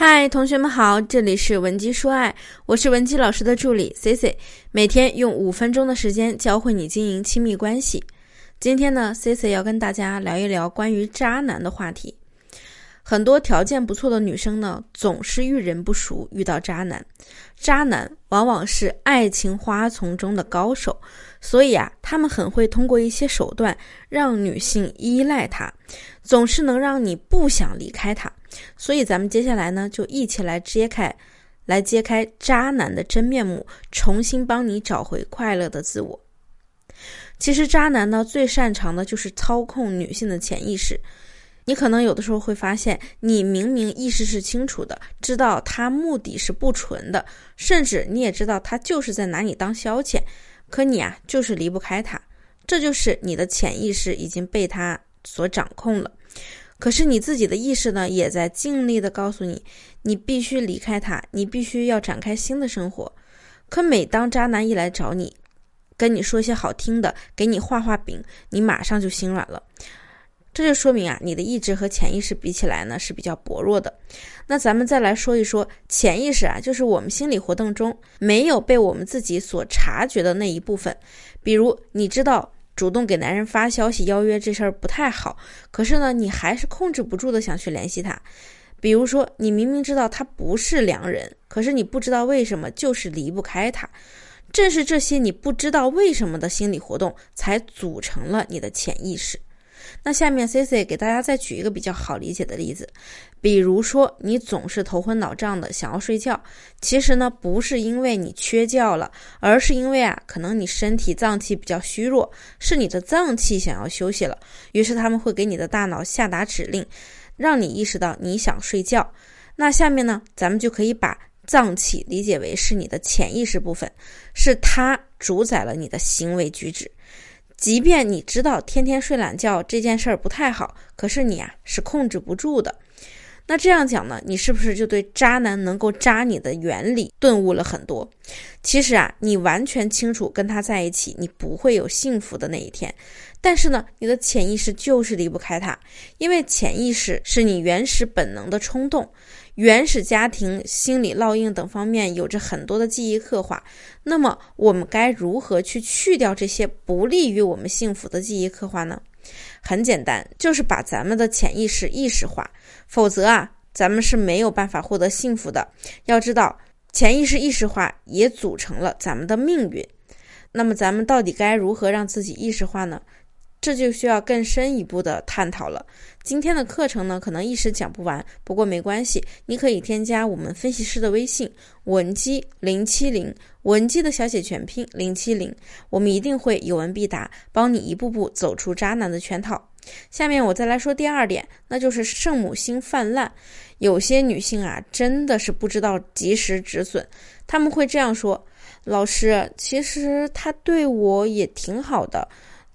嗨，同学们好，这里是文姬说爱，我是文姬老师的助理 C C，每天用五分钟的时间教会你经营亲密关系。今天呢，C C 要跟大家聊一聊关于渣男的话题。很多条件不错的女生呢，总是遇人不淑，遇到渣男。渣男往往是爱情花丛中的高手，所以啊，他们很会通过一些手段让女性依赖他，总是能让你不想离开他。所以咱们接下来呢，就一起来揭开，来揭开渣男的真面目，重新帮你找回快乐的自我。其实渣男呢，最擅长的就是操控女性的潜意识。你可能有的时候会发现，你明明意识是清楚的，知道他目的是不纯的，甚至你也知道他就是在拿你当消遣，可你啊就是离不开他，这就是你的潜意识已经被他所掌控了。可是你自己的意识呢，也在尽力的告诉你，你必须离开他，你必须要展开新的生活。可每当渣男一来找你，跟你说些好听的，给你画画饼，你马上就心软了。这就说明啊，你的意志和潜意识比起来呢是比较薄弱的。那咱们再来说一说潜意识啊，就是我们心理活动中没有被我们自己所察觉的那一部分。比如，你知道主动给男人发消息邀约这事儿不太好，可是呢，你还是控制不住的想去联系他。比如说，你明明知道他不是良人，可是你不知道为什么就是离不开他。正是这些你不知道为什么的心理活动，才组成了你的潜意识。那下面 C C 给大家再举一个比较好理解的例子，比如说你总是头昏脑胀的想要睡觉，其实呢不是因为你缺觉了，而是因为啊可能你身体脏器比较虚弱，是你的脏器想要休息了，于是他们会给你的大脑下达指令，让你意识到你想睡觉。那下面呢咱们就可以把脏器理解为是你的潜意识部分，是它主宰了你的行为举止。即便你知道天天睡懒觉这件事儿不太好，可是你啊是控制不住的。那这样讲呢，你是不是就对渣男能够渣你的原理顿悟了很多？其实啊，你完全清楚跟他在一起你不会有幸福的那一天，但是呢，你的潜意识就是离不开他，因为潜意识是你原始本能的冲动。原始家庭、心理烙印等方面有着很多的记忆刻画，那么我们该如何去去掉这些不利于我们幸福的记忆刻画呢？很简单，就是把咱们的潜意识意识化，否则啊，咱们是没有办法获得幸福的。要知道，潜意识意识化也组成了咱们的命运。那么，咱们到底该如何让自己意识化呢？这就需要更深一步的探讨了。今天的课程呢，可能一时讲不完，不过没关系，你可以添加我们分析师的微信文姬零七零，文姬的小写全拼零七零，我们一定会有问必答，帮你一步步走出渣男的圈套。下面我再来说第二点，那就是圣母心泛滥。有些女性啊，真的是不知道及时止损，他们会这样说：“老师，其实他对我也挺好的。”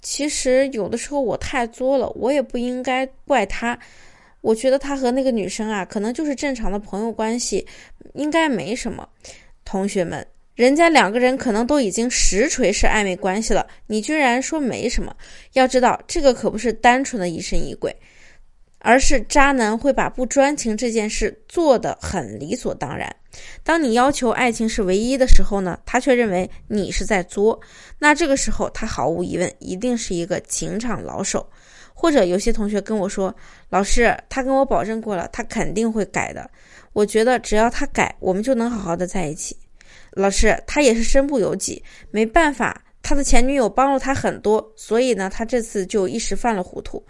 其实有的时候我太作了，我也不应该怪他。我觉得他和那个女生啊，可能就是正常的朋友关系，应该没什么。同学们，人家两个人可能都已经实锤是暧昧关系了，你居然说没什么？要知道，这个可不是单纯的疑神疑鬼。而是渣男会把不专情这件事做得很理所当然。当你要求爱情是唯一的时候呢，他却认为你是在作。那这个时候，他毫无疑问一定是一个情场老手。或者有些同学跟我说：“老师，他跟我保证过了，他肯定会改的。我觉得只要他改，我们就能好好的在一起。”老师，他也是身不由己，没办法，他的前女友帮了他很多，所以呢，他这次就一时犯了糊涂。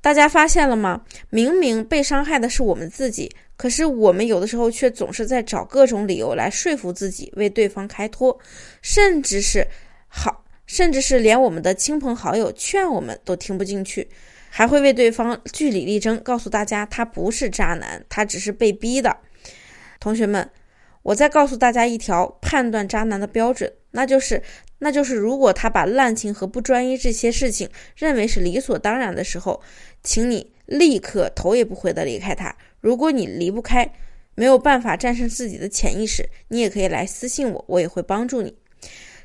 大家发现了吗？明明被伤害的是我们自己，可是我们有的时候却总是在找各种理由来说服自己，为对方开脱，甚至是好，甚至是连我们的亲朋好友劝我们都听不进去，还会为对方据理力争，告诉大家他不是渣男，他只是被逼的。同学们，我再告诉大家一条判断渣男的标准。那就是，那就是，如果他把滥情和不专一这些事情认为是理所当然的时候，请你立刻头也不回的离开他。如果你离不开，没有办法战胜自己的潜意识，你也可以来私信我，我也会帮助你。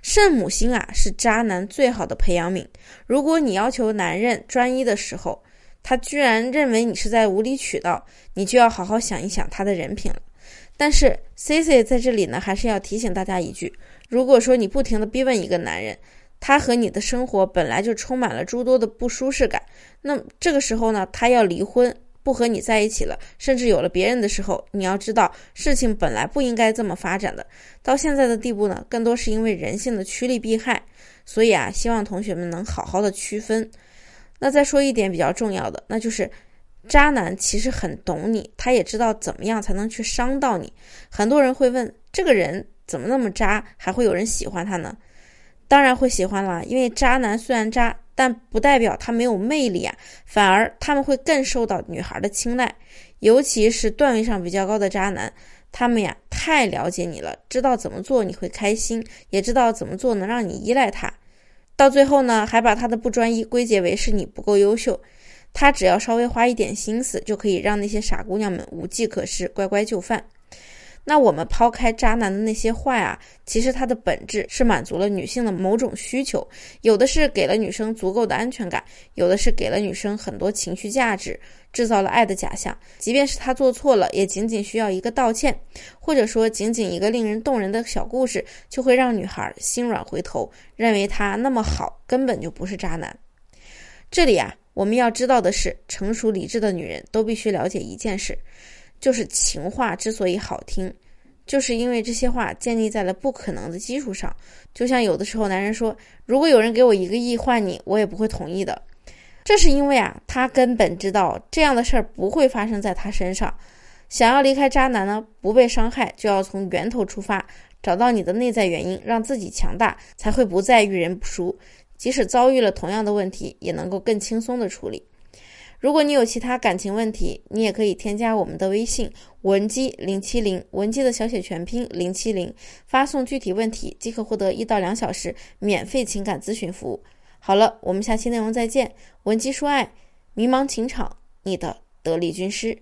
圣母心啊，是渣男最好的培养皿。如果你要求男人专一的时候，他居然认为你是在无理取闹，你就要好好想一想他的人品了。但是 C C 在这里呢，还是要提醒大家一句：如果说你不停的逼问一个男人，他和你的生活本来就充满了诸多的不舒适感，那这个时候呢，他要离婚，不和你在一起了，甚至有了别人的时候，你要知道事情本来不应该这么发展的。到现在的地步呢，更多是因为人性的趋利避害。所以啊，希望同学们能好好的区分。那再说一点比较重要的，那就是。渣男其实很懂你，他也知道怎么样才能去伤到你。很多人会问，这个人怎么那么渣，还会有人喜欢他呢？当然会喜欢啦，因为渣男虽然渣，但不代表他没有魅力啊，反而他们会更受到女孩的青睐。尤其是段位上比较高的渣男，他们呀太了解你了，知道怎么做你会开心，也知道怎么做能让你依赖他。到最后呢，还把他的不专一归结为是你不够优秀。他只要稍微花一点心思，就可以让那些傻姑娘们无计可施，乖乖就范。那我们抛开渣男的那些坏啊，其实他的本质是满足了女性的某种需求，有的是给了女生足够的安全感，有的是给了女生很多情绪价值，制造了爱的假象。即便是他做错了，也仅仅需要一个道歉，或者说仅仅一个令人动人的小故事，就会让女孩心软回头，认为他那么好，根本就不是渣男。这里啊。我们要知道的是，成熟理智的女人都必须了解一件事，就是情话之所以好听，就是因为这些话建立在了不可能的基础上。就像有的时候男人说：“如果有人给我一个亿换你，我也不会同意的。”这是因为啊，他根本知道这样的事儿不会发生在他身上。想要离开渣男呢，不被伤害，就要从源头出发，找到你的内在原因，让自己强大，才会不再遇人不淑。即使遭遇了同样的问题，也能够更轻松的处理。如果你有其他感情问题，你也可以添加我们的微信文姬零七零，文姬的小写全拼零七零，发送具体问题即可获得一到两小时免费情感咨询服务。好了，我们下期内容再见。文姬说爱，迷茫情场，你的得力军师。